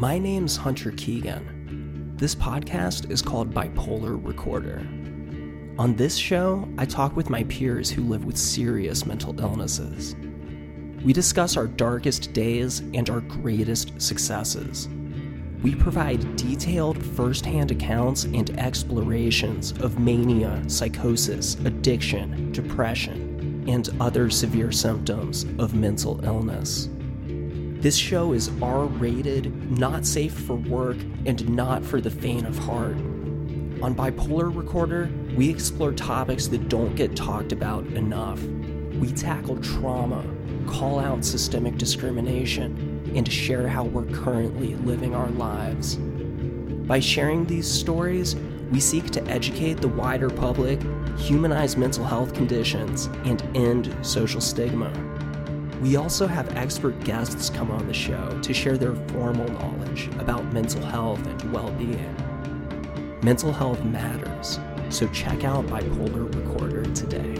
My name's Hunter Keegan. This podcast is called Bipolar Recorder. On this show, I talk with my peers who live with serious mental illnesses. We discuss our darkest days and our greatest successes. We provide detailed firsthand accounts and explorations of mania, psychosis, addiction, depression, and other severe symptoms of mental illness. This show is R rated, not safe for work, and not for the faint of heart. On Bipolar Recorder, we explore topics that don't get talked about enough. We tackle trauma, call out systemic discrimination, and share how we're currently living our lives. By sharing these stories, we seek to educate the wider public, humanize mental health conditions, and end social stigma. We also have expert guests come on the show to share their formal knowledge about mental health and well being. Mental health matters, so check out Bipolar Recorder today.